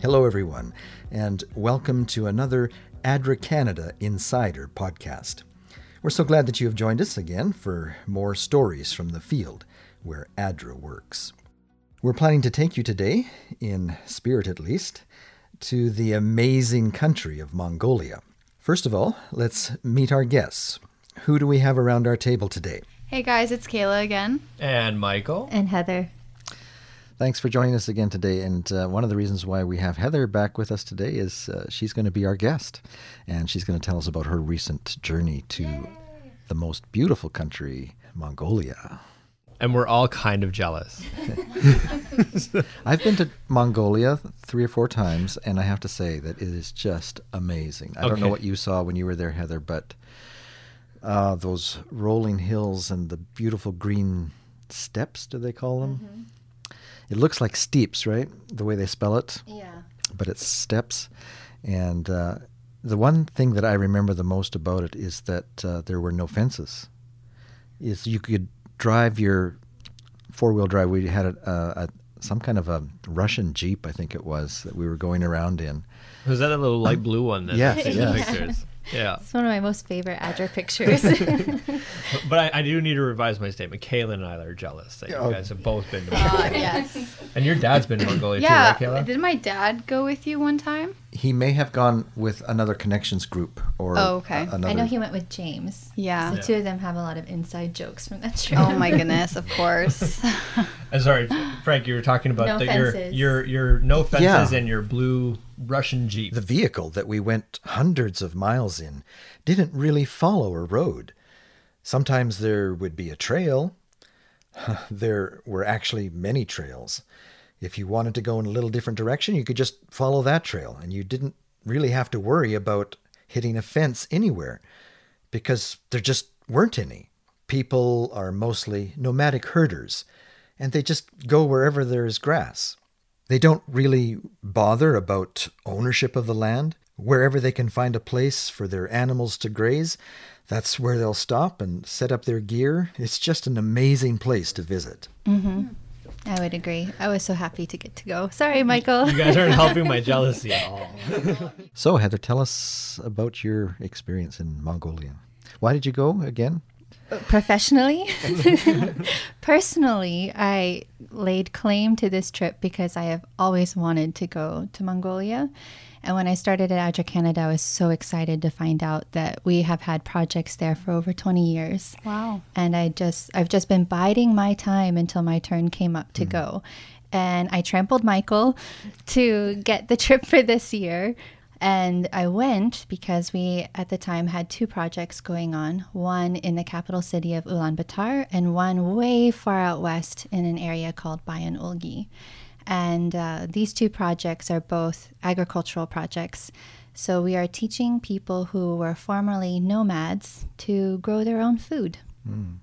Hello, everyone, and welcome to another ADRA Canada Insider podcast. We're so glad that you have joined us again for more stories from the field where ADRA works. We're planning to take you today, in spirit at least, to the amazing country of Mongolia. First of all, let's meet our guests. Who do we have around our table today? Hey guys, it's Kayla again. And Michael. And Heather. Thanks for joining us again today. And uh, one of the reasons why we have Heather back with us today is uh, she's going to be our guest. And she's going to tell us about her recent journey to Yay. the most beautiful country, Mongolia. And we're all kind of jealous. I've been to Mongolia three or four times, and I have to say that it is just amazing. I okay. don't know what you saw when you were there, Heather, but uh, those rolling hills and the beautiful green steppes, do they call them? Mm-hmm it looks like steeps, right? The way they spell it. Yeah. But it's steps. And uh, the one thing that I remember the most about it is that uh, there were no fences. Is you could drive your four wheel drive. We had a, a, a, some kind of a Russian Jeep, I think it was, that we were going around in. Was that a little light blue one? That yes, yes. Pictures? Yeah. It's one of my most favorite ADRA pictures. but I, I, do need to revise my statement. Kaylin and I are jealous that oh. you guys have both been to Mongolia. Uh, yes. And your dad's been to Mongolia yeah, too, right, Kayla? Did my dad go with you one time? He may have gone with another connections group or oh, okay. A, another... I know he went with James. Yeah. The yeah. two of them have a lot of inside jokes from that trip. Oh my goodness, of course. Uh, sorry, Frank, you were talking about no the, your your your no fences yeah. and your blue Russian Jeep. The vehicle that we went hundreds of miles in didn't really follow a road. Sometimes there would be a trail. there were actually many trails. If you wanted to go in a little different direction, you could just follow that trail, and you didn't really have to worry about hitting a fence anywhere because there just weren't any. People are mostly nomadic herders, and they just go wherever there is grass. They don't really bother about ownership of the land. Wherever they can find a place for their animals to graze, that's where they'll stop and set up their gear. It's just an amazing place to visit. Mm-hmm. I would agree. I was so happy to get to go. Sorry, Michael. You guys aren't helping my jealousy at all. so, Heather, tell us about your experience in Mongolia. Why did you go again? Professionally? Personally i laid claim to this trip because i have always wanted to go to mongolia. And when i started at ADRA canada i was so excited to find out that we have had projects there for over 20 years. Wow. And i just i've just been biding my time until my turn came up to mm. go. And i trampled michael to get the trip for this year and I went because we at the time had two projects going on one in the capital city of Ulaanbaatar and one way far out west in an area called Bayan Ulgi. And uh, these two projects are both agricultural projects. So we are teaching people who were formerly nomads to grow their own food. Mm.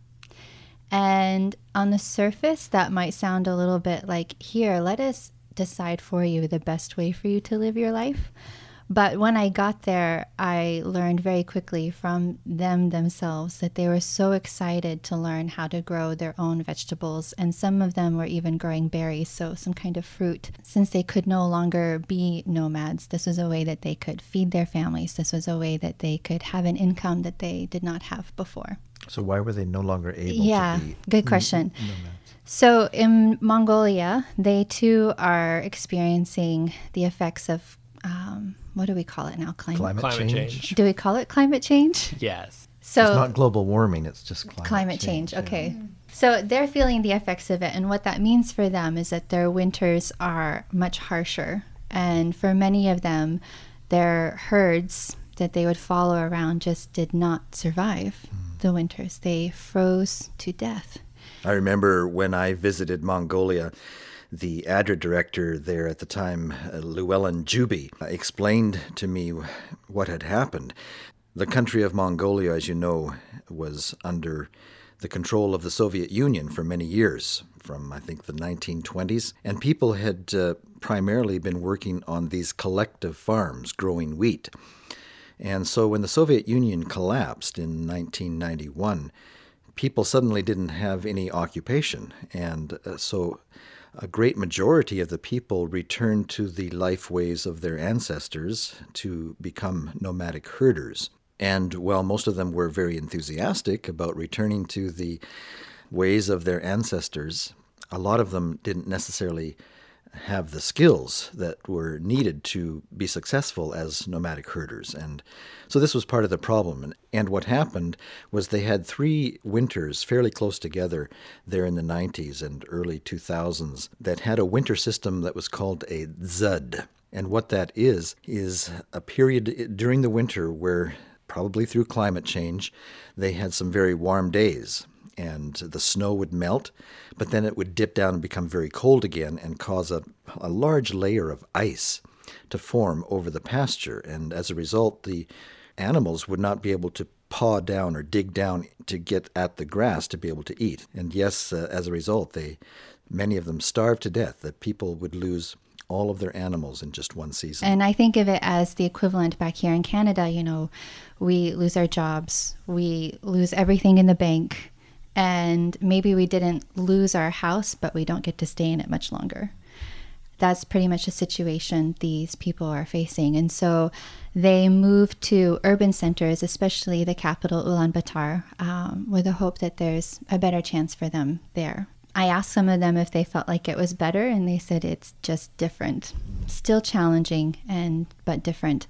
And on the surface, that might sound a little bit like, here, let us decide for you the best way for you to live your life. But when I got there, I learned very quickly from them themselves that they were so excited to learn how to grow their own vegetables. And some of them were even growing berries, so some kind of fruit. Since they could no longer be nomads, this was a way that they could feed their families. This was a way that they could have an income that they did not have before. So, why were they no longer able yeah, to be? good question. So, in Mongolia, they too are experiencing the effects of um, what do we call it now? Climate, climate, climate change. change. Do we call it climate change? Yes. So it's not global warming; it's just climate, climate change. change. Okay. Yeah. So they're feeling the effects of it, and what that means for them is that their winters are much harsher, and for many of them, their herds that they would follow around just did not survive mm. the winters. They froze to death. I remember when I visited Mongolia the ADRA director there at the time, uh, Llewellyn Juby, explained to me what had happened. The country of Mongolia, as you know, was under the control of the Soviet Union for many years, from I think the 1920s, and people had uh, primarily been working on these collective farms growing wheat. And so when the Soviet Union collapsed in 1991, people suddenly didn't have any occupation. And uh, so a great majority of the people returned to the life ways of their ancestors to become nomadic herders. And while most of them were very enthusiastic about returning to the ways of their ancestors, a lot of them didn't necessarily have the skills that were needed to be successful as nomadic herders. And so this was part of the problem. And, what happened was they had three winters fairly close together there in the 90s and early 2000s that had a winter system that was called a Dzud. And what that is, is a period during the winter where, probably through climate change, they had some very warm days and the snow would melt, but then it would dip down and become very cold again and cause a, a large layer of ice to form over the pasture. And as a result, the animals would not be able to paw down or dig down to get at the grass to be able to eat. And yes, uh, as a result, they many of them starved to death. That people would lose all of their animals in just one season. And I think of it as the equivalent back here in Canada. You know, we lose our jobs, we lose everything in the bank and maybe we didn't lose our house, but we don't get to stay in it much longer. That's pretty much the situation these people are facing. And so they move to urban centers, especially the capital, Ulaanbaatar, um, with the hope that there's a better chance for them there. I asked some of them if they felt like it was better, and they said it's just different. Still challenging, and but different.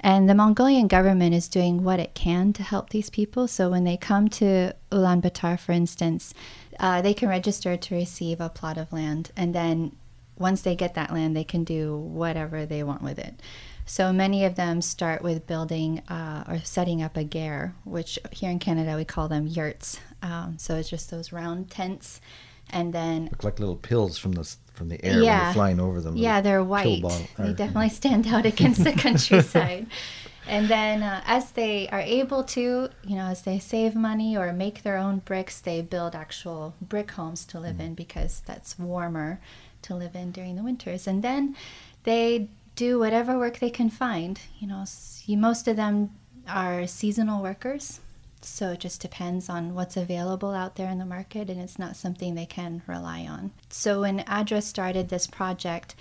And the Mongolian government is doing what it can to help these people. So when they come to Ulaanbaatar, for instance, uh, they can register to receive a plot of land. And then once they get that land, they can do whatever they want with it. So many of them start with building uh, or setting up a ger, which here in Canada we call them yurts. Um, so it's just those round tents. And then look like little pills from the from the air yeah. when you're flying over them. Yeah, they're white. Bottle, they definitely stand out against the countryside. and then uh, as they are able to, you know, as they save money or make their own bricks, they build actual brick homes to live mm. in because that's warmer to live in during the winters. And then they do whatever work they can find. You know, most of them are seasonal workers so it just depends on what's available out there in the market, and it's not something they can rely on. So when ADRA started this project,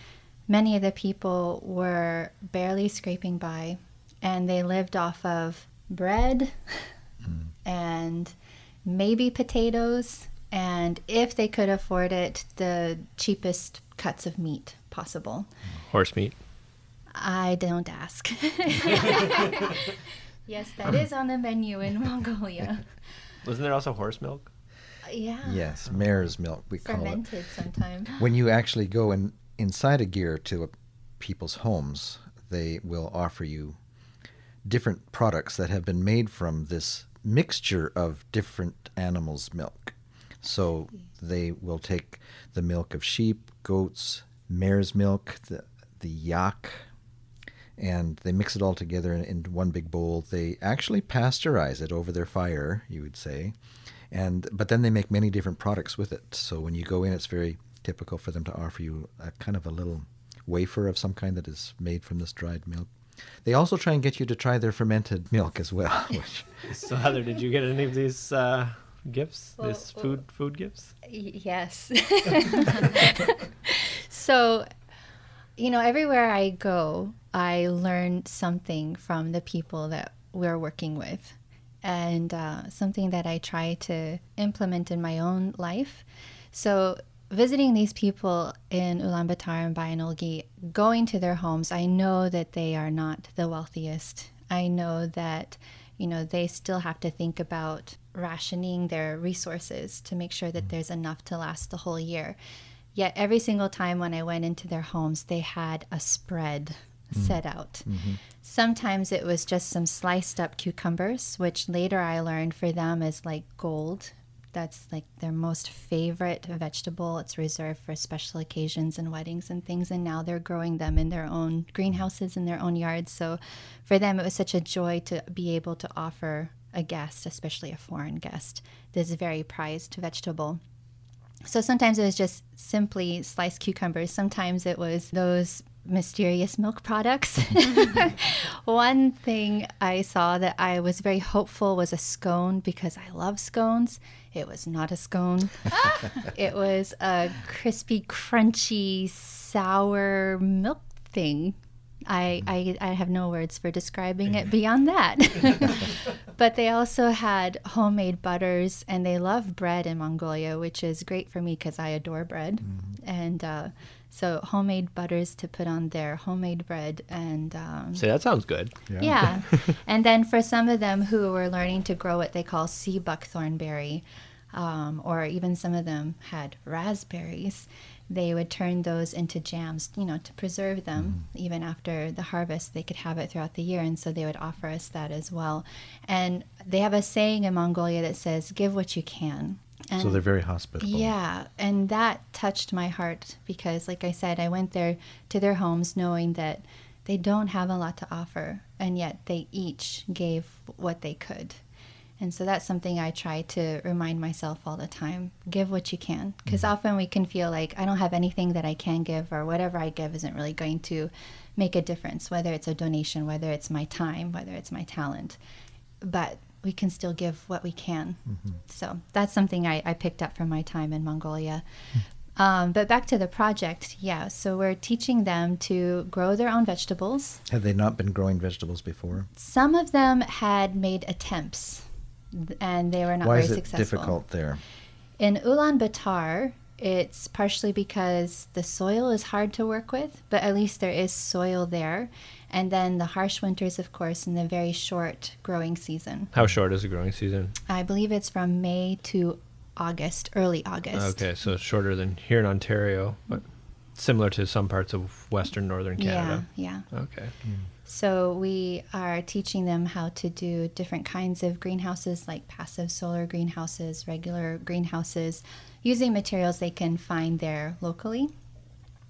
many of the people were barely scraping by, and they lived off of bread mm. and maybe potatoes, and if they could afford it, the cheapest cuts of meat possible. Horse meat. I don't ask. Yes, that is on the menu in Mongolia. Wasn't there also horse milk? Uh, yeah. Yes, mare's milk we call Fermented it. Fermented sometimes. When you actually go in inside a ger to a, people's homes, they will offer you different products that have been made from this mixture of different animals' milk. So they will take the milk of sheep, goats, mare's milk, the the yak and they mix it all together in, in, one big bowl. They actually pasteurize it over their fire, you would say, and but then they make many different products with it. So when you go in, it's very typical for them to offer you a kind of a little wafer of some kind that is made from this dried milk. They also try and get you to try their fermented milk as well. Which so Heather, did you get any of these? Uh gifts well, this food well, food gifts yes so you know everywhere i go I learn something from the people that we're working with, and uh, something that I try to implement in my own life. So, visiting these people in Ulaanbaatar and Bayanulgi, going to their homes, I know that they are not the wealthiest. I know that you know they still have to think about rationing their resources to make sure that there's enough to last the whole year. Yet every single time when I went into their homes, they had a spread mm. set out. Mm-hmm. Sometimes it was just some sliced up cucumbers, which later I learned for them is like gold. That's like their most favorite vegetable. It's reserved for special occasions and weddings and things. And now they're growing them in their own greenhouses in their own yards. So for them, it was such a joy to be able to offer a guest, especially a foreign guest, this very prized vegetable. So sometimes it was just simply sliced cucumbers. Sometimes it was those mysterious milk products. One thing I saw that I was very hopeful was a scone because I love scones. It was not a scone. it was a crispy, crunchy, sour milk thing. I, mm. I, I have no words for describing it beyond that. But they also had homemade butters, and they love bread in Mongolia, which is great for me because I adore bread. Mm-hmm. And uh, so homemade butters to put on their homemade bread and um, so that sounds good yeah, yeah. and then for some of them who were learning to grow what they call sea buckthornberry um, or even some of them had raspberries they would turn those into jams you know to preserve them mm. even after the harvest they could have it throughout the year and so they would offer us that as well and they have a saying in mongolia that says give what you can and so they're very hospitable. Yeah, and that touched my heart because, like I said, I went there to their homes knowing that they don't have a lot to offer, and yet they each gave what they could. And so that's something I try to remind myself all the time give what you can. Because mm-hmm. often we can feel like I don't have anything that I can give, or whatever I give isn't really going to make a difference, whether it's a donation, whether it's my time, whether it's my talent. But we can still give what we can. Mm-hmm. So that's something I, I, picked up from my time in Mongolia. Hmm. Um, but back to the project, yeah. So we're teaching them to grow their own vegetables. Have they not been growing vegetables before? Some of them had made attempts, and they were not Why very is it successful. difficult there? In Ulaanbaatar, it's partially because the soil is hard to work with, but at least there is soil there and then the harsh winters, of course, and the very short growing season. How short is the growing season? I believe it's from May to August, early August. Okay, so shorter than here in Ontario, but similar to some parts of western northern Canada. Yeah, yeah. Okay. Mm. So we are teaching them how to do different kinds of greenhouses like passive solar greenhouses, regular greenhouses, using materials they can find there locally.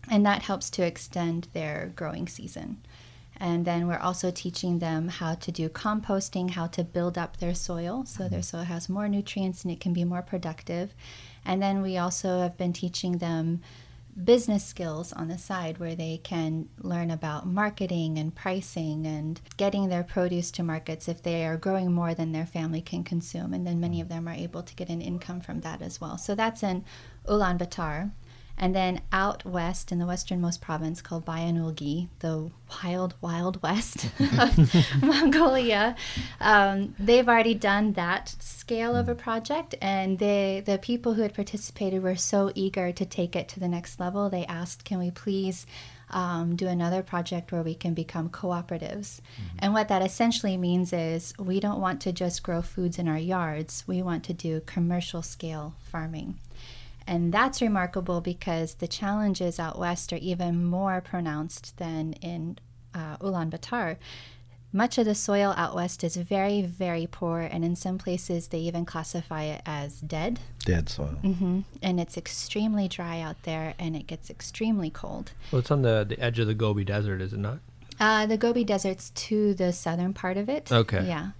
And that helps to extend their growing season. And then we're also teaching them how to do composting, how to build up their soil so their soil has more nutrients and it can be more productive. And then we also have been teaching them business skills on the side where they can learn about marketing and pricing and getting their produce to markets if they are growing more than their family can consume. And then many of them are able to get an income from that as well. So that's in Ulaanbaatar. And then out west in the westernmost province called Bayanulgi, the wild, wild west of Mongolia, um, they've already done that scale of a project. And they, the people who had participated were so eager to take it to the next level. They asked, can we please um, do another project where we can become cooperatives. Mm-hmm. And what that essentially means is we don't want to just grow foods in our yards, we want to do commercial scale farming. And that's remarkable because the challenges out west are even more pronounced than in uh, Ulaanbaatar. Much of the soil out west is very, very poor, and in some places they even classify it as dead. Dead soil. Mm-hmm. And it's extremely dry out there, and it gets extremely cold. Well, it's on the, the edge of the Gobi Desert, is it not? Uh, the Gobi Desert's to the southern part of it. Okay. Yeah.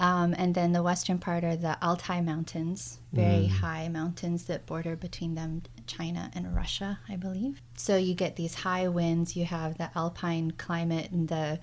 Um, and then the western part are the Altai Mountains, very mm. high mountains that border between them, China and Russia, I believe. So you get these high winds, you have the alpine climate and the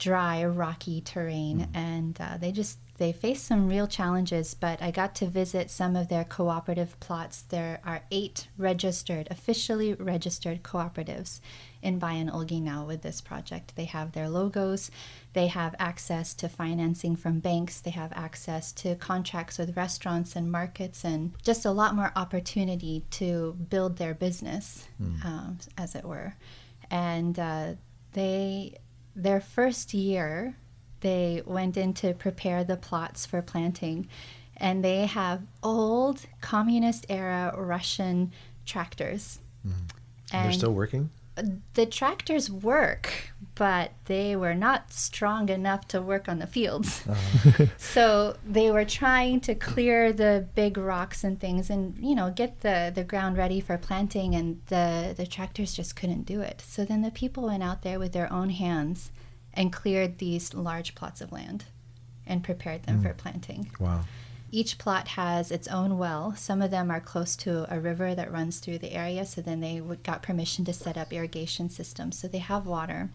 dry, rocky terrain, mm. and uh, they just they face some real challenges. But I got to visit some of their cooperative plots. There are eight registered, officially registered cooperatives in Bayan Ulgi now with this project. They have their logos, they have access to financing from banks, they have access to contracts with restaurants and markets, and just a lot more opportunity to build their business, mm. um, as it were. And uh, they, their first year, they went in to prepare the plots for planting, and they have old communist era Russian tractors. Mm. And they're still working? the tractors work, but they were not strong enough to work on the fields. Uh-huh. so they were trying to clear the big rocks and things and, you know, get the, the ground ready for planting, and the, the tractors just couldn't do it. So then the people went out there with their own hands and cleared these large plots of land and prepared them mm. for planting. Wow. each plot has its own well. Some of them are close to a river that runs through the area, so then they got permission to set up irrigation systems. So they have water.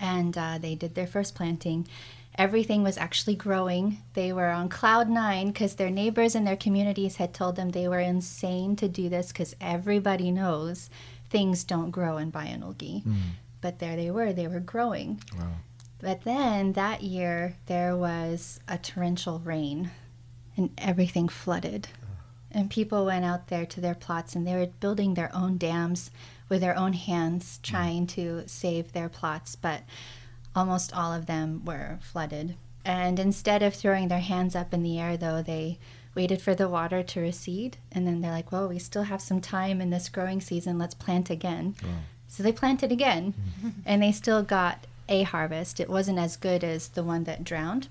And uh, they did their first planting. Everything was actually growing. They were on cloud nine because their neighbors and their communities had told them they were insane to do this because everybody knows things don't grow in Bayanulgi. Mm. But there they were, they were growing. Wow. But then that year, there was a torrential rain and everything flooded. And people went out there to their plots and they were building their own dams with their own hands, mm. trying to save their plots. But almost all of them were flooded. And instead of throwing their hands up in the air, though, they waited for the water to recede. And then they're like, well, we still have some time in this growing season. Let's plant again. So they planted again. Mm-hmm. And they still got a harvest. It wasn't as good as the one that drowned,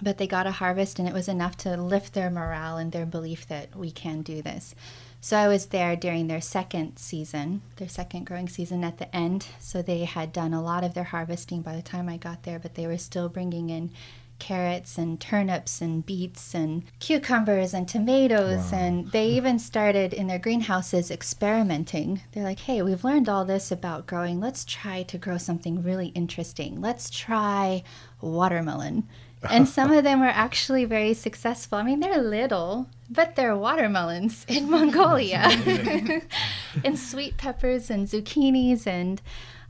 but they got a harvest and it was enough to lift their morale and their belief that we can do this. So I was there during their second season, their second growing season at the end. So they had done a lot of their harvesting by the time I got there, but they were still bringing in carrots and turnips and beets and cucumbers and tomatoes. Wow. And they even started in their greenhouses experimenting. They're like, hey, we've learned all this about growing. Let's try to grow something really interesting. Let's try watermelon. And some of them were actually very successful. I mean, they're little, but they're watermelons in Mongolia. and sweet peppers and zucchinis. And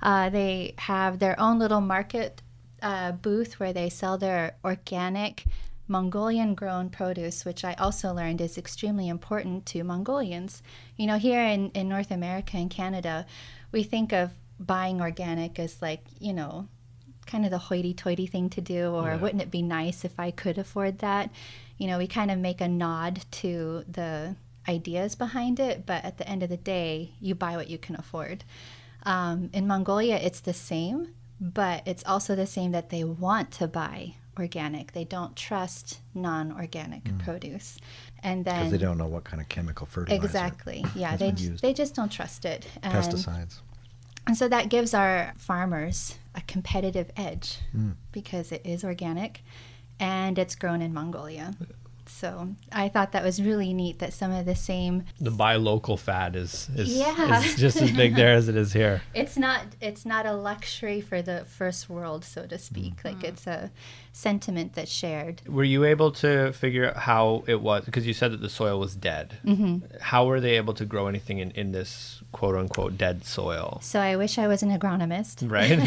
uh, they have their own little market uh, booth where they sell their organic Mongolian grown produce, which I also learned is extremely important to Mongolians. You know, here in, in North America and Canada, we think of buying organic as like, you know, kind of the hoity toity thing to do, or yeah. wouldn't it be nice if I could afford that? You know, we kind of make a nod to the ideas behind it, but at the end of the day, you buy what you can afford. Um, in Mongolia, it's the same, but it's also the same that they want to buy organic. They don't trust non-organic mm. produce, and then because they don't know what kind of chemical fertilizer. Exactly. Yeah, they they just don't trust it. And, Pesticides. And so that gives our farmers a competitive edge mm. because it is organic, and it's grown in Mongolia. So I thought that was really neat that some of the same the buy local fad is is, yeah. is just as big there as it is here. It's not it's not a luxury for the first world, so to speak. Mm-hmm. Like it's a sentiment that's shared. Were you able to figure out how it was because you said that the soil was dead? Mm-hmm. How were they able to grow anything in, in this quote unquote dead soil? So I wish I was an agronomist. Right.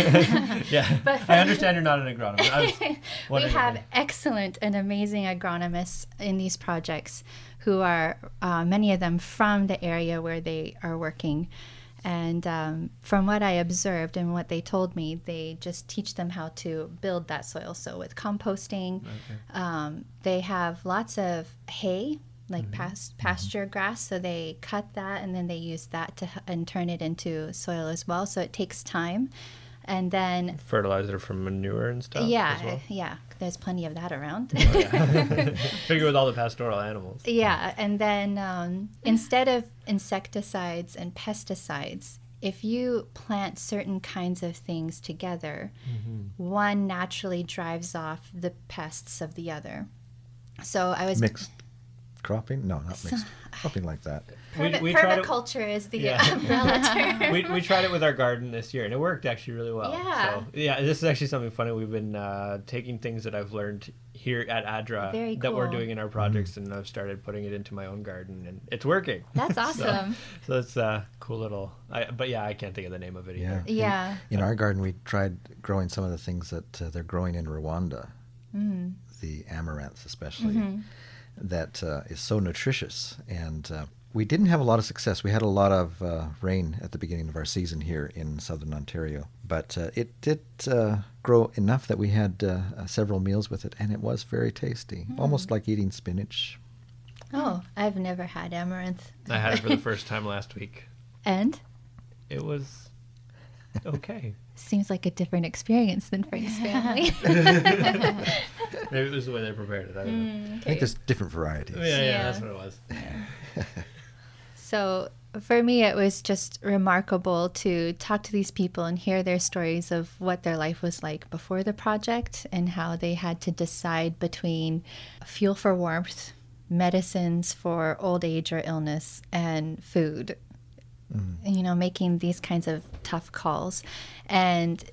yeah. But I understand you're not an agronomist. we have excellent and amazing agronomists in these projects who are uh, many of them from the area where they are working. And um, from what I observed and what they told me, they just teach them how to build that soil. So with composting, okay. um, they have lots of hay, like mm-hmm. past, mm-hmm. pasture mm-hmm. grass. So they cut that and then they use that to and turn it into soil as well. So it takes time and then fertilizer from manure and stuff. Yeah, well? yeah. There's plenty of that around. Oh, yeah. Figure with all the pastoral animals. Yeah, and then um, instead of insecticides and pesticides, if you plant certain kinds of things together, mm-hmm. one naturally drives off the pests of the other. So I was mixed cropping. No, not mixed. Something like that. Perma- we, we permaculture is the yeah. umbrella term. we, we tried it with our garden this year, and it worked actually really well. Yeah. So yeah, this is actually something funny. We've been uh, taking things that I've learned here at ADRA cool. that we're doing in our projects, mm-hmm. and I've started putting it into my own garden, and it's working. That's awesome. so, so it's a cool little. I, but yeah, I can't think of the name of it either. Yeah. yeah. In, in our garden, we tried growing some of the things that uh, they're growing in Rwanda, mm. the amaranth especially. Mm-hmm that uh, is so nutritious. And uh, we didn't have a lot of success. We had a lot of uh, rain at the beginning of our season here in southern Ontario, but uh, it did uh, grow enough that we had uh, several meals with it, and it was very tasty, mm. almost like eating spinach. Oh, I've never had amaranth. I had it for the first time last week. And? It was okay. Seems like a different experience than Frank's family. Maybe it was the way they prepared it. I, mm, okay. I think there's different varieties. Yeah, yeah, yeah, that's what it was. Yeah. So for me, it was just remarkable to talk to these people and hear their stories of what their life was like before the project and how they had to decide between fuel for warmth, medicines for old age or illness, and food. Mm. You know, making these kinds of tough calls. And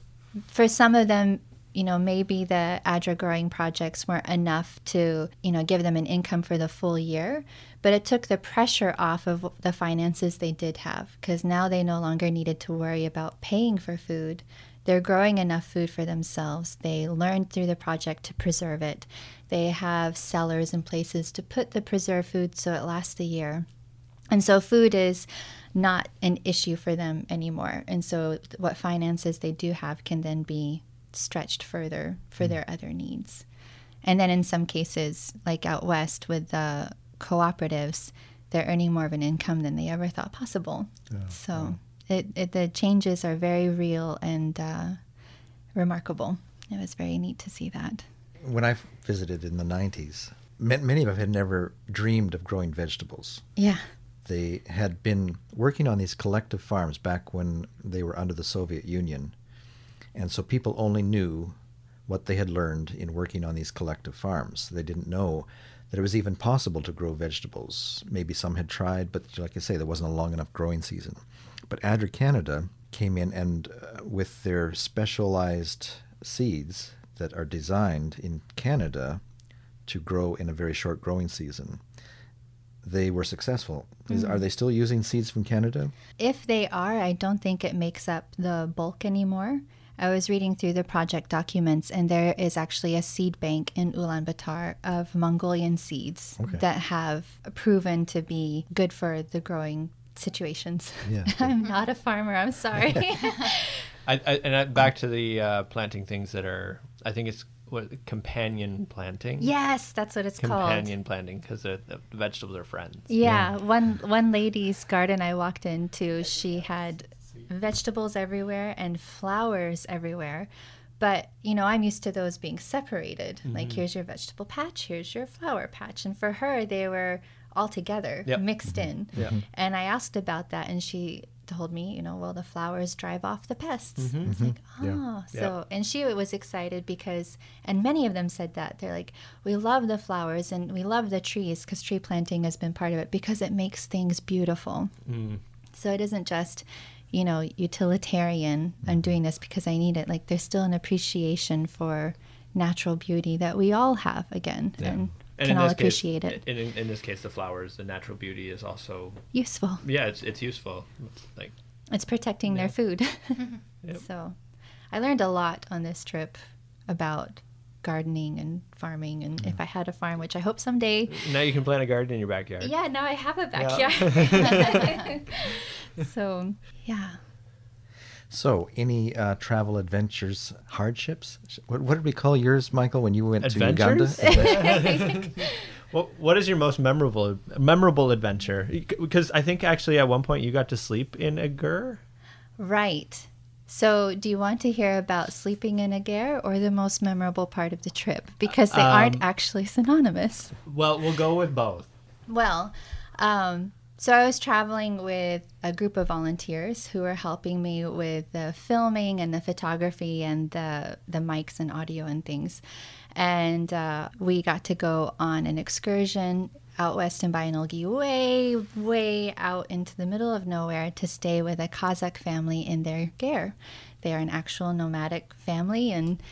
for some of them, you know, maybe the ADRA growing projects weren't enough to, you know, give them an income for the full year, but it took the pressure off of the finances they did have because now they no longer needed to worry about paying for food. They're growing enough food for themselves. They learned through the project to preserve it. They have cellars and places to put the preserved food so it lasts a year. And so food is not an issue for them anymore. And so what finances they do have can then be stretched further for mm. their other needs. And then in some cases, like out west with the cooperatives, they're earning more of an income than they ever thought possible. Yeah, so yeah. It, it, the changes are very real and uh, remarkable. It was very neat to see that. When I visited in the 90s, many of them had never dreamed of growing vegetables. Yeah. They had been working on these collective farms back when they were under the Soviet Union and so people only knew what they had learned in working on these collective farms. They didn't know that it was even possible to grow vegetables. Maybe some had tried, but like I say, there wasn't a long enough growing season. But ADRA Canada came in and uh, with their specialized seeds that are designed in Canada to grow in a very short growing season, they were successful. Is, mm-hmm. Are they still using seeds from Canada? If they are, I don't think it makes up the bulk anymore. I was reading through the project documents, and there is actually a seed bank in Ulaanbaatar of Mongolian seeds okay. that have proven to be good for the growing situations. Yeah. I'm not a farmer. I'm sorry. I, I, and I, back to the uh, planting things that are, I think it's what companion planting. Yes, that's what it's companion called. Companion planting because the, the, vegetables are friends. Yeah, yeah, one one lady's garden I walked into, she had vegetables everywhere and flowers everywhere. But, you know, I'm used to those being separated. Mm-hmm. Like, here's your vegetable patch, here's your flower patch. And for her, they were all together, yep. mixed mm-hmm. in. Yep. And I asked about that, and she told me, you know, well, the flowers drive off the pests. Mm-hmm. It's like, oh, yeah. so, and she was excited because, and many of them said that. They're like, we love the flowers and we love the trees because tree planting has been part of it because it makes things beautiful. Mm. So it isn't just, you know, utilitarian. I'm doing this because I need it. Like there's still an appreciation for natural beauty that we all have again yeah. and, and, can all appreciate case, it. In, in, this case, the flowers, the natural beauty is also useful. Yeah, it's it's useful. Like it's protecting yeah. their food. yep. So, I learned a lot on this trip about gardening and farming and mm. if I had a farm, which I hope someday. Now you can plant a garden in your backyard. Yeah, now I have a backyard. Yeah. so, yeah. So, any uh, travel adventures, hardships? What, what, did we call yours, Michael, when you went adventures? to Uganda? what, what is your most memorable memorable adventure? Because I think actually at one point you got to sleep in a ger. Right. So, do you want to hear about sleeping in a ger or the most memorable part of the trip? Because they um, aren't actually synonymous. Well, we'll go with both. Well, um, so I was traveling with a group of volunteers who were helping me with the filming and the photography and the the mics and audio and things. And uh, we got to go on an excursion out west in Bayanulgi, way, way out into the middle of nowhere to stay with a Kazakh family in their ger. They are an actual nomadic family, and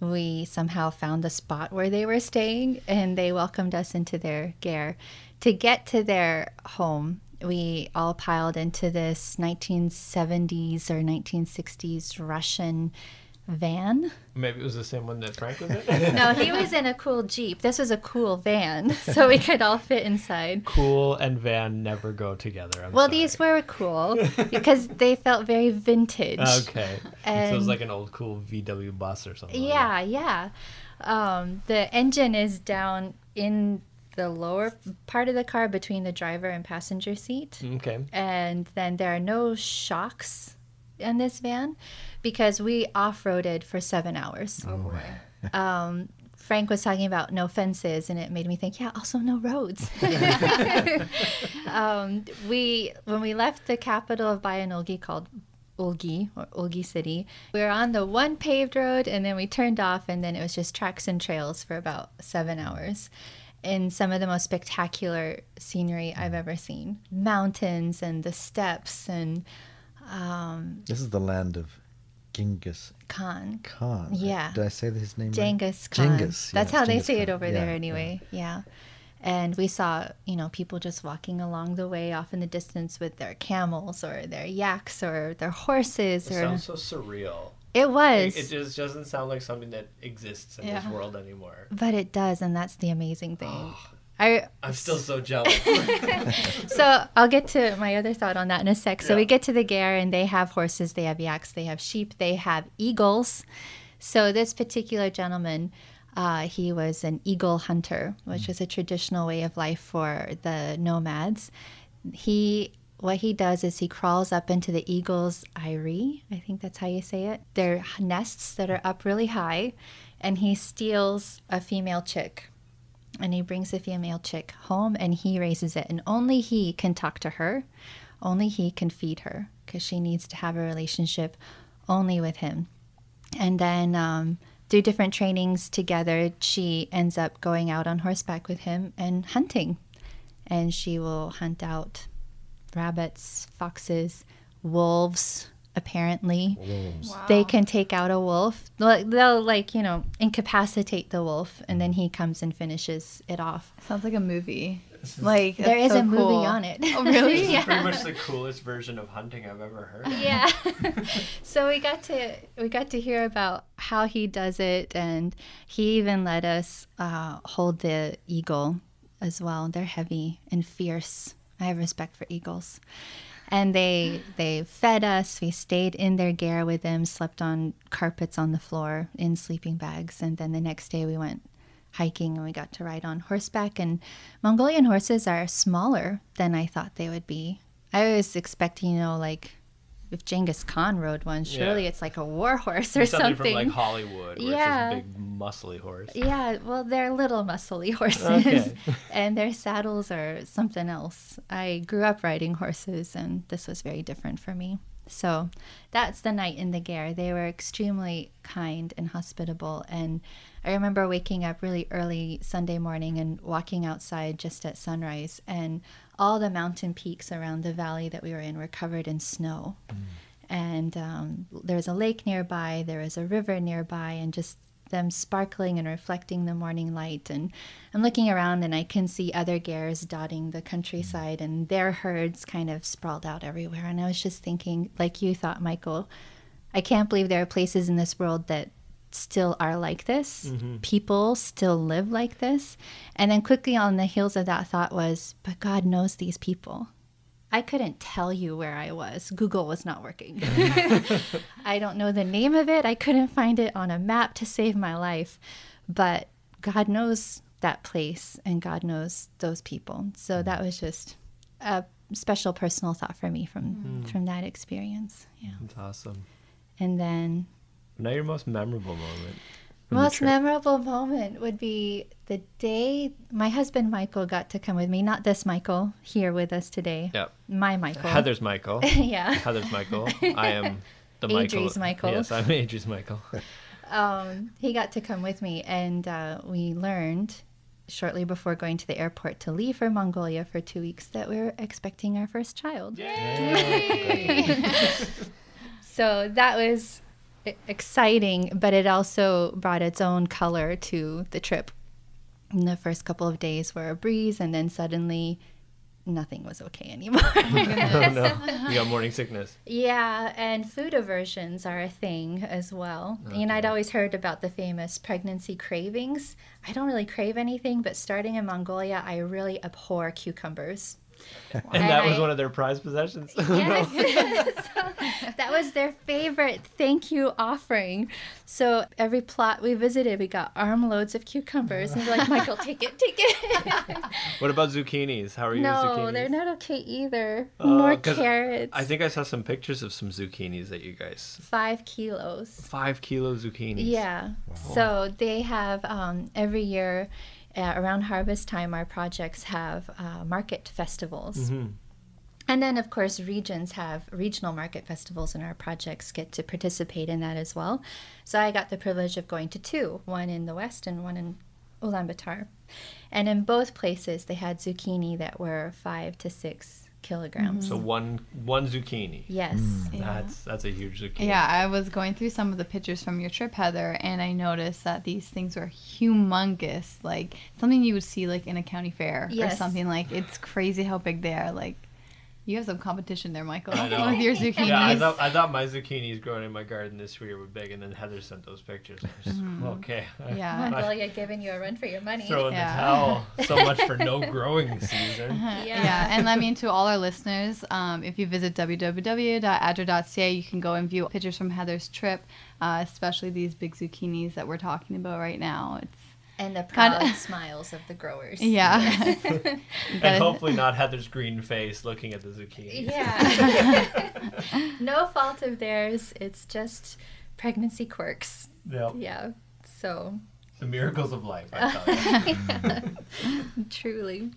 we somehow found the spot where they were staying, and they welcomed us into their ger. To get to their home, we all piled into this 1970s or 1960s Russian van. Maybe it was the same one that Frank was in. no, he was in a cool Jeep. This was a cool van, so we could all fit inside. Cool and van never go together. I'm well, sorry. these were cool because they felt very vintage. Okay. And so it was like an old cool VW bus or something. Yeah, like yeah. Um, the engine is down in the lower part of the car between the driver and passenger seat. Okay. And then there are no shocks in this van because we off roaded for seven hours. Oh, um, Frank was talking about no fences, and it made me think, yeah, also no roads. um, we when we left the capital of Bayan Ulgi called Ulgi or Ulgi City, we were on the one paved road, and then we turned off, and then it was just tracks and trails for about seven hours. In some of the most spectacular scenery I've ever seen, mountains and the steppes and. Um, this is the land of Genghis Khan. Khan. Yeah. Did I say his name? Genghis right? Khan. Genghis. That's how Genghis they say Khan. it over yeah, there, anyway. Yeah. yeah. And we saw, you know, people just walking along the way off in the distance with their camels or their yaks or their horses. It or... sounds so surreal. It was. It, it, just doesn't sound like something that exists in yeah. this world anymore. But it does, and that's the amazing thing. I, I'm still so jealous. so I'll get to my other thought on that in a sec. So yeah. we get to the Ger, and they have horses, they have yaks, they have sheep, they have eagles. So this particular gentleman, uh, he was an eagle hunter, which was a traditional way of life for the nomads. He what he does is he crawls up into the eagle's eyrie. I think that's how you say it. Their nests that are up really high, and he steals a female chick and he brings the female chick home and he raises it and only he can talk to her only he can feed her because she needs to have a relationship only with him and then um, through different trainings together she ends up going out on horseback with him and hunting and she will hunt out rabbits foxes wolves apparently. Wow. They can take out a wolf. They'll, like, you know, incapacitate the wolf, and then he comes and finishes it off. Sounds like a movie. Like there is so a movie cool. on it. Oh, really? This is pretty much the coolest version of hunting I've ever heard. Of. Yeah. so we got to we got to hear about how he does it, and he even let us uh, hold the eagle as well. They're heavy and fierce. I have respect for eagles and they they fed us. We stayed in their ger with them, slept on carpets on the floor in sleeping bags, and then the next day we went hiking and we got to ride on horseback. And Mongolian horses are smaller than I thought they would be. I was expecting, you know, like if Genghis Khan rode one, surely yeah. it's like a war horse or something. something. from like Hollywood, yeah. big muscly horse. Yeah, well, they're little muscly horses, okay. and their saddles are something else. I grew up riding horses, and this was very different for me. So that's the night in the Ger. They were extremely kind and hospitable. And I remember waking up really early Sunday morning and walking outside just at sunrise, and all the mountain peaks around the valley that we were in were covered in snow. Mm. And um, there was a lake nearby, there was a river nearby, and just them sparkling and reflecting the morning light. And I'm looking around and I can see other gers dotting the countryside and their herds kind of sprawled out everywhere. And I was just thinking, like you thought, Michael, I can't believe there are places in this world that still are like this. Mm-hmm. People still live like this. And then quickly on the heels of that thought was, but God knows these people. I couldn't tell you where I was. Google was not working. I don't know the name of it. I couldn't find it on a map to save my life. But God knows that place and God knows those people. So that was just a special personal thought for me from mm. from that experience. Yeah. That's awesome. And then now your most memorable moment. Most memorable moment would be the day my husband Michael got to come with me. Not this Michael here with us today. Yep. My Michael. Heather's Michael. yeah. Heather's Michael. I am the ADRA's Michael. Michael. Yes, I'm ADRA's Michael. um, he got to come with me, and uh, we learned shortly before going to the airport to leave for Mongolia for two weeks that we were expecting our first child. Yay! so that was exciting, but it also brought its own color to the trip. In the first couple of days were a breeze, and then suddenly nothing was okay anymore. oh no, you got morning sickness. Yeah, and food aversions are a thing as well. Okay. And I'd always heard about the famous pregnancy cravings. I don't really crave anything, but starting in Mongolia, I really abhor cucumbers. And, and that I, was one of their prized possessions. Yes. so that was their favorite thank you offering. So every plot we visited, we got armloads of cucumbers, and we're like, Michael, take it, take it. what about zucchinis? How are you? No, they're not okay either. Uh, More carrots. I think I saw some pictures of some zucchinis that you guys. Five kilos. Five kilo zucchinis. Yeah. Wow. So they have um, every year uh, around harvest time, our projects have uh, market festivals. Mm-hmm. And then, of course, regions have regional market festivals, and our projects get to participate in that as well. So I got the privilege of going to two one in the west and one in Ulaanbaatar. And in both places, they had zucchini that were five to six kilograms. So one one zucchini. Yes. Mm. Yeah. That's that's a huge zucchini. Yeah, I was going through some of the pictures from your trip, Heather, and I noticed that these things were humongous. Like something you would see like in a county fair yes. or something like it's crazy how big they are. Like you have some competition there, Michael, with your zucchinis. Yeah, I thought, I thought my zucchinis growing in my garden this year were big, and then Heather sent those pictures. mm-hmm. Okay. Yeah. Mongolia giving you a run for your money. Throwing yeah. the towel. So much for no growing season. Uh-huh. Yeah. yeah. And I mean, to all our listeners, um, if you visit www.adra.ca, you can go and view pictures from Heather's trip, uh, especially these big zucchinis that we're talking about right now. It's and the proud kind of, smiles of the growers. Yeah. and hopefully not Heather's green face looking at the zucchini. Yeah. no fault of theirs. It's just pregnancy quirks. Yep. Yeah. So. The miracles of life, I tell yeah. Truly.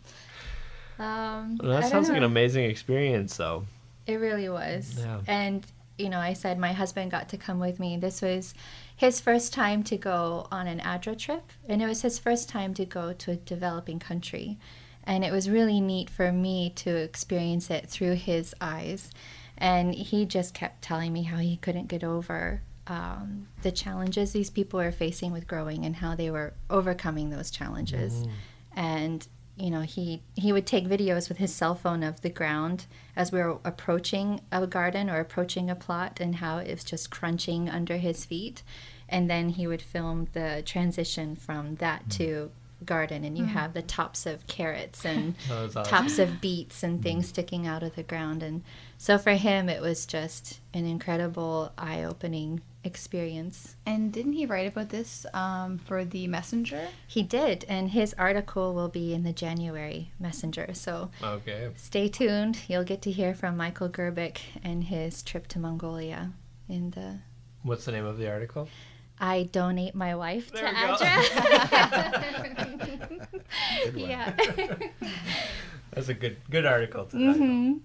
Um, well, that sounds like an amazing experience, though. It really was. Yeah. And, you know, I said my husband got to come with me. This was his first time to go on an ADRA trip, and it was his first time to go to a developing country. And it was really neat for me to experience it through his eyes. And he just kept telling me how he couldn't get over um, the challenges these people were facing with growing and how they were overcoming those challenges. Mm. And you know, he he would take videos with his cell phone of the ground as we were approaching a garden or approaching a plot and how it was just crunching under his feet. And then he would film the transition from that mm. to garden and you mm. have the tops of carrots and awesome. tops of beets and things sticking out of the ground and so for him it was just an incredible eye-opening experience. And didn't he write about this um, for the Messenger? He did, and his article will be in the January Messenger. So okay. stay tuned. You'll get to hear from Michael Gerbic and his trip to Mongolia in the. What's the name of the article? I donate my wife there to ADRA. yeah. That's a good good article. Mm-hmm.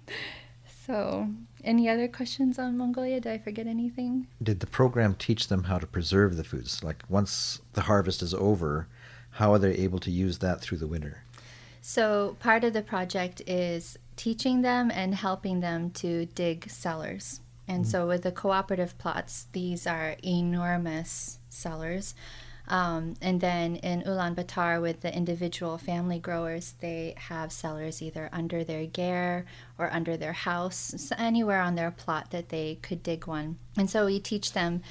So any other questions on Mongolia? Did I forget anything? Did the program teach them how to preserve the foods? Like once the harvest is over, how are they able to use that through the winter? So part of the project is teaching them and helping them to dig cellars. And mm so with the cooperative plots, these are enormous cellars. Um, and then in Ulaanbaatar, with the individual family growers, they have cellars either under their ger or under their house, so anywhere on their plot that they could dig one. And so we teach them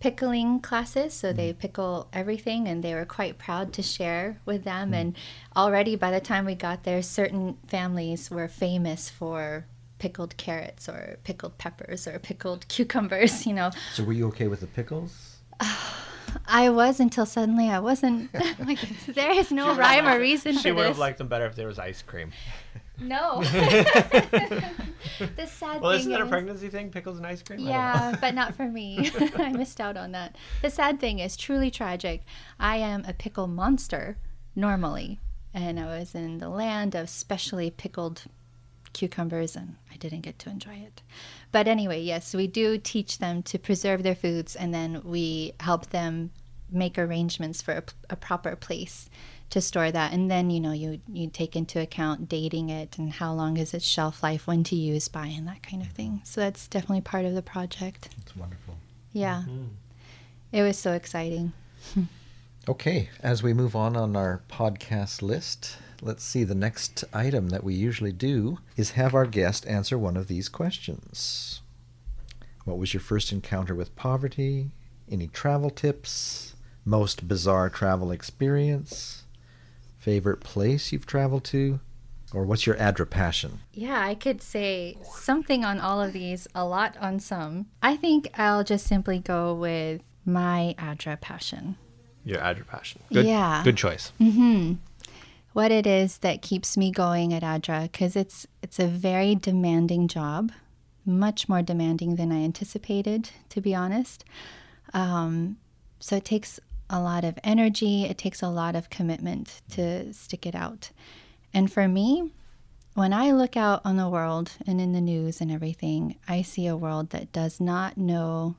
pickling classes, so they mm. pickle everything, and they were quite proud to share with them. Mm. And already by the time we got there, certain families were famous for pickled carrots or pickled peppers or pickled cucumbers, you know. So were you okay with the pickles? I was until suddenly I wasn't. like, there is no rhyme or reason she for would have liked them better if there was ice cream. No. the sad well, thing isn't that a pregnancy thing? Pickles and ice cream? Yeah, but not for me. I missed out on that. The sad thing is truly tragic. I am a pickle monster normally, and I was in the land of specially pickled cucumbers and I didn't get to enjoy it. But anyway, yes, we do teach them to preserve their foods and then we help them make arrangements for a, a proper place to store that. And then you know you you take into account dating it and how long is its shelf life when to use by and that kind of thing. So that's definitely part of the project. It's wonderful. Yeah. Mm-hmm. it was so exciting. Okay as we move on on our podcast list let's see, the next item that we usually do is have our guest answer one of these questions. What was your first encounter with poverty? Any travel tips? Most bizarre travel experience? Favorite place you've traveled to? Or what's your ADRA passion? Yeah, I could say something on all of these, a lot on some. I think I'll just simply go with my ADRA passion. Your ADRA passion. Good, yeah. Good choice. Mm-hmm. What it is that keeps me going at ADRA, because it's it's a very demanding job, much more demanding than I anticipated, to be honest. Um, so it takes a lot of energy. It takes a lot of commitment to stick it out. And for me, when I look out on the world and in the news and everything, I see a world that does not know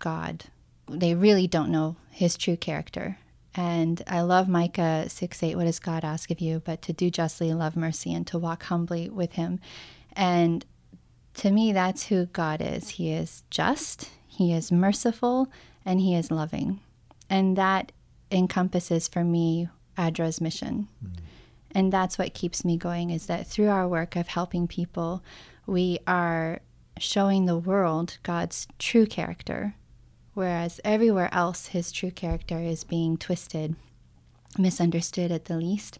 God. They really don't know his true character. And I love Micah 6 8. What does God ask of you? But to do justly, love mercy, and to walk humbly with him. And to me, that's who God is. He is just, he is merciful, and he is loving. And that encompasses for me ADRA's mission. Mm-hmm. And that's what keeps me going is that through our work of helping people, we are showing the world God's true character, whereas everywhere else, his true character is being twisted, misunderstood at the least,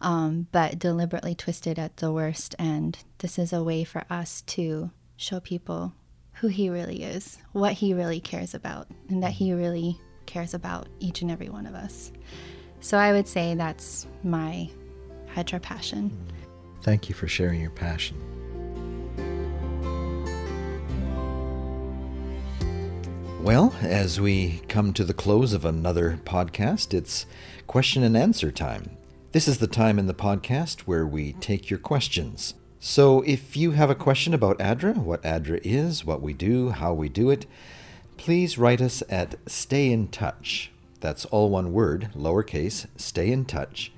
um, but deliberately twisted at the worst. And this is a way for us to show people who he really is, what he really cares about, and that he really cares about each and every one of us. So I would say that's my ADRA passion. Thank you for sharing your passion. Well, as we come to the close of another podcast, it's question and answer time. This is the time in the podcast where we take your questions. So if you have a question about ADRA, what ADRA is, what we do, how we do it, please write us at Stay in Touch. That's all one word, lowercase, stay in touch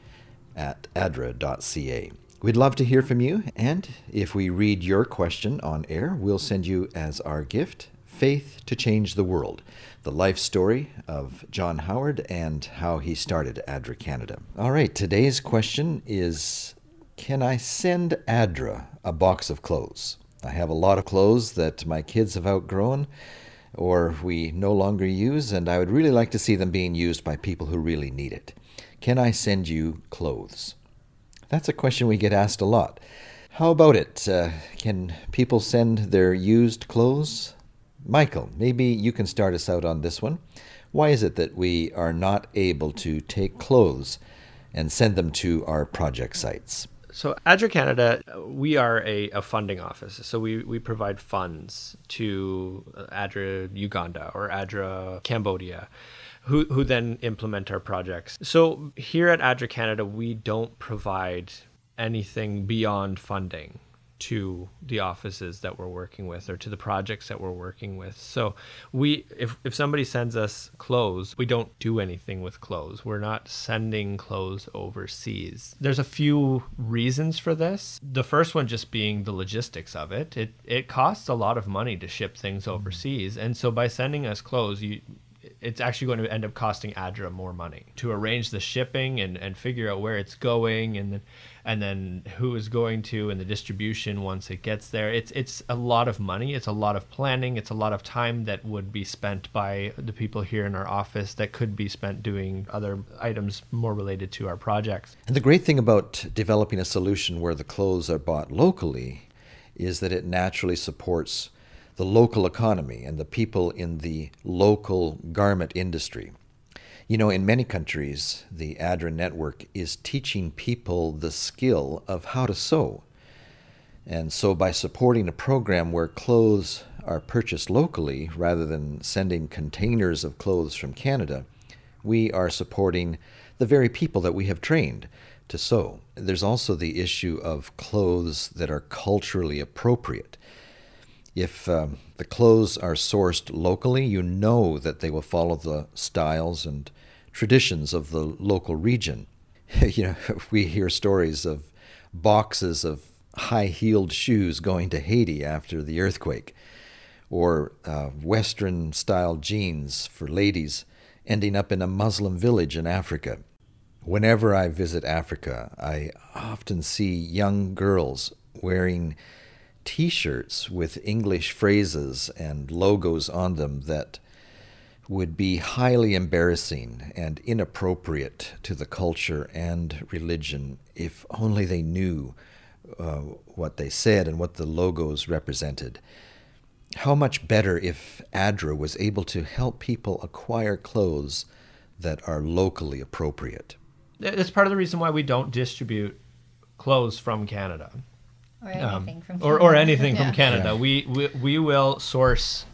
at adra.ca. We'd love to hear from you, and if we read your question on air, we'll send you as our gift Faith to Change the World, the life story of John Howard and how he started ADRA Canada. All right, today's question is Can I send ADRA a box of clothes? I have a lot of clothes that my kids have outgrown or we no longer use, and I would really like to see them being used by people who really need it. Can I send you clothes? That's a question we get asked a lot. How about it? Uh, can people send their used clothes? Michael, maybe you can start us out on this one. Why is it that we are not able to take clothes and send them to our project sites? So, ADRA Canada, we are a, a funding office. So, we, we provide funds to uh, ADRA Uganda or ADRA Cambodia who who then implement our projects. So here at ADRA Canada, we don't provide anything beyond funding to the offices that we're working with or to the projects that we're working with. So we if if somebody sends us clothes, we don't do anything with clothes. We're not sending clothes overseas. There's a few reasons for this. The first one just being the logistics of it. It it costs a lot of money to ship things mm-hmm. overseas. And so by sending us clothes, you it's actually going to end up costing ADRA more money to arrange the shipping and, and figure out where it's going and then and then who is going to and the distribution once it gets there. It's it's a lot of money. It's a lot of planning. It's a lot of time that would be spent by the people here in our office that could be spent doing other items more related to our projects. And the great thing about developing a solution where the clothes are bought locally is that it naturally supports the local economy and the people in the local garment industry. You know, in many countries, the ADRA network is teaching people the skill of how to sew. And so, by supporting a program where clothes are purchased locally rather than sending containers of clothes from Canada, we are supporting the very people that we have trained to sew. There's also the issue of clothes that are culturally appropriate. If um, the clothes are sourced locally, you know that they will follow the styles and traditions of the local region. you know, we hear stories of boxes of high heeled shoes going to Haiti after the earthquake, or uh, Western style jeans for ladies ending up in a Muslim village in Africa. Whenever I visit Africa, I often see young girls wearing t shirts with English phrases and logos on them that would be highly embarrassing and inappropriate to the culture and religion if only they knew uh, what they said and what the logos represented. How much better if ADRA was able to help people acquire clothes that are locally appropriate. That's part of the reason why we don't distribute clothes from Canada. Or anything um, from Canada. Or, or anything yeah. from Canada. Yeah. We, we, we will source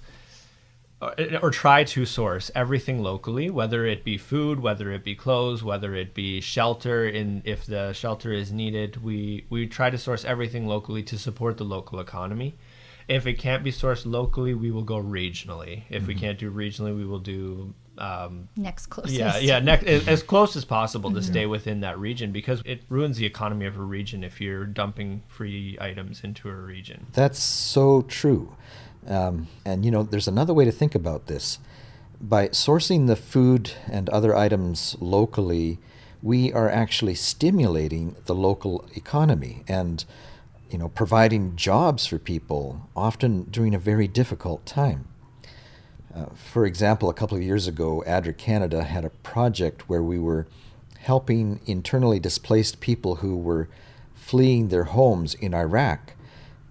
or, or try to source everything locally, whether it be food, whether it be clothes, whether it be shelter. In if the shelter is needed, we we try to source everything locally to support the local economy. If it can't be sourced locally, we will go regionally. If mm-hmm. we can't do regionally, we will do um, next closest. Yeah, yeah, next as close as possible to mm-hmm. stay within that region because it ruins the economy of a region if you're dumping free items into a region. That's so true. Um, and you know, there's another way to think about this. By sourcing the food and other items locally, we are actually stimulating the local economy and you know providing jobs for people often during a very difficult time. Uh, for example, a couple of years ago, ADRA Canada had a project where we were helping internally displaced people who were fleeing their homes in Iraq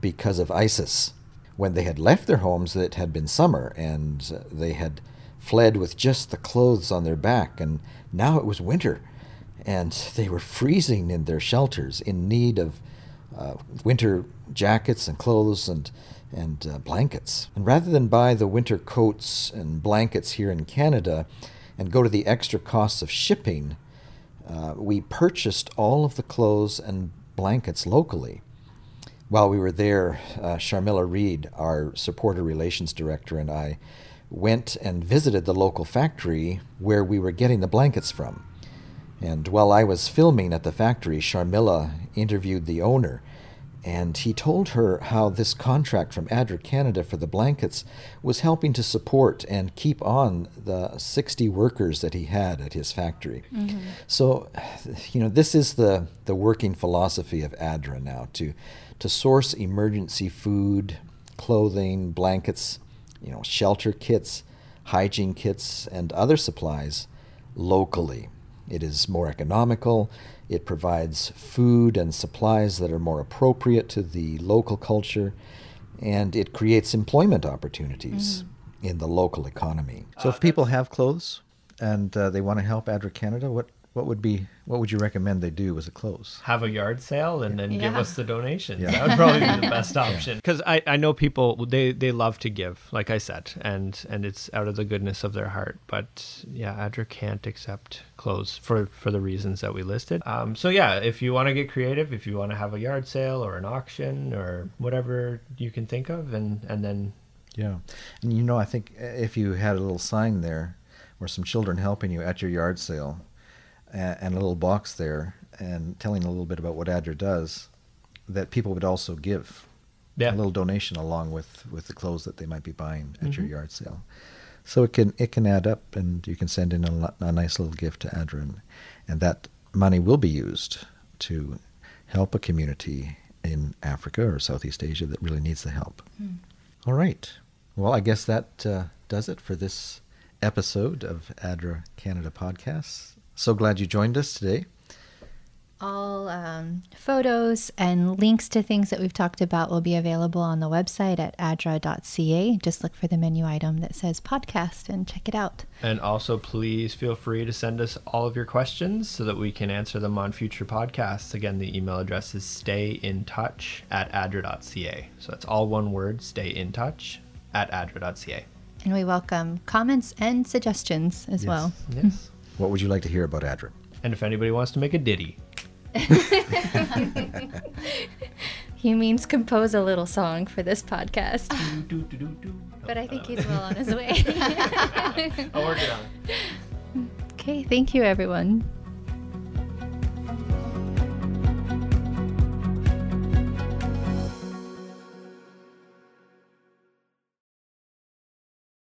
because of ISIS when they had left their homes, it had been summer and they had fled with just the clothes on their back, and now it was winter, and they were freezing in their shelters in need of uh, winter jackets and clothes and and uh, blankets. And rather than buy the winter coats and blankets here in Canada and go to the extra costs of shipping, uh, we purchased all of the clothes and blankets locally while we were there, uh, Sharmila Reed, our supporter relations director, and I went and visited the local factory where we were getting the blankets from. And while I was filming at the factory, Sharmila interviewed the owner, and he told her how this contract from ADRA Canada for the blankets was helping to support and keep on the 60 workers that he had at his factory. Mm-hmm. So, you know, this is the, the working philosophy of ADRA now to to source emergency food, clothing, blankets, you know, shelter kits, hygiene kits, and other supplies locally. It is more economical. It provides food and supplies that are more appropriate to the local culture, and it creates employment opportunities mm. in the local economy. So, if people have clothes and uh, they want to help ADRA Canada, what what would be what would you recommend they do as a close? Have a yard sale and then yeah. give us the donations. Yeah. That would probably be the best option. Because I, I know people they, they love to give, like I said, and and it's out of the goodness of their heart. But yeah, ADRA can't accept clothes for for the reasons that we listed. Um, so yeah, if you want to get creative, if you want to have a yard sale or an auction or whatever you can think of, and and then yeah, and you know I think if you had a little sign there or some children helping you at your yard sale and, a little box there and telling a little bit about what ADRA does, that people would also give yeah. a little donation along with, with the clothes that they might be buying at mm-hmm. your yard sale. So it can it can add up, and you can send in a, a nice little gift to ADRA, and, and that money will be used to help a community in Africa or Southeast Asia that really needs the help. Mm. All right. Well, I guess that uh, does it for this episode of ADRA Canada Podcasts. So glad you joined us today. All um, photos and links to things that we've talked about will be available on the website at adra.ca. Just look for the menu item that says podcast and check it out. And also, please feel free to send us all of your questions so that we can answer them on future podcasts. Again, the email address is stayintouch at adra.ca. So that's all one word, stay in touch at adra.ca. And we welcome comments and suggestions as yes. well. Yes. What would you like to hear about ADRA? And if anybody wants to make a ditty. he means compose a little song for this podcast. but I think he's well on his way. I'll work it on. Okay, thank you, everyone.